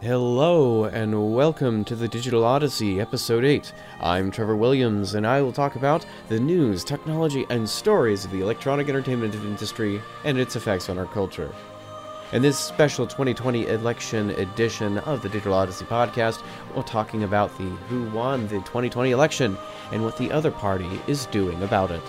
Hello, and welcome to the Digital Odyssey, Episode 8. I'm Trevor Williams, and I will talk about the news, technology, and stories of the electronic entertainment industry and its effects on our culture. In this special 2020 election edition of the Digital Odyssey podcast, we're talking about the who won the 2020 election and what the other party is doing about it.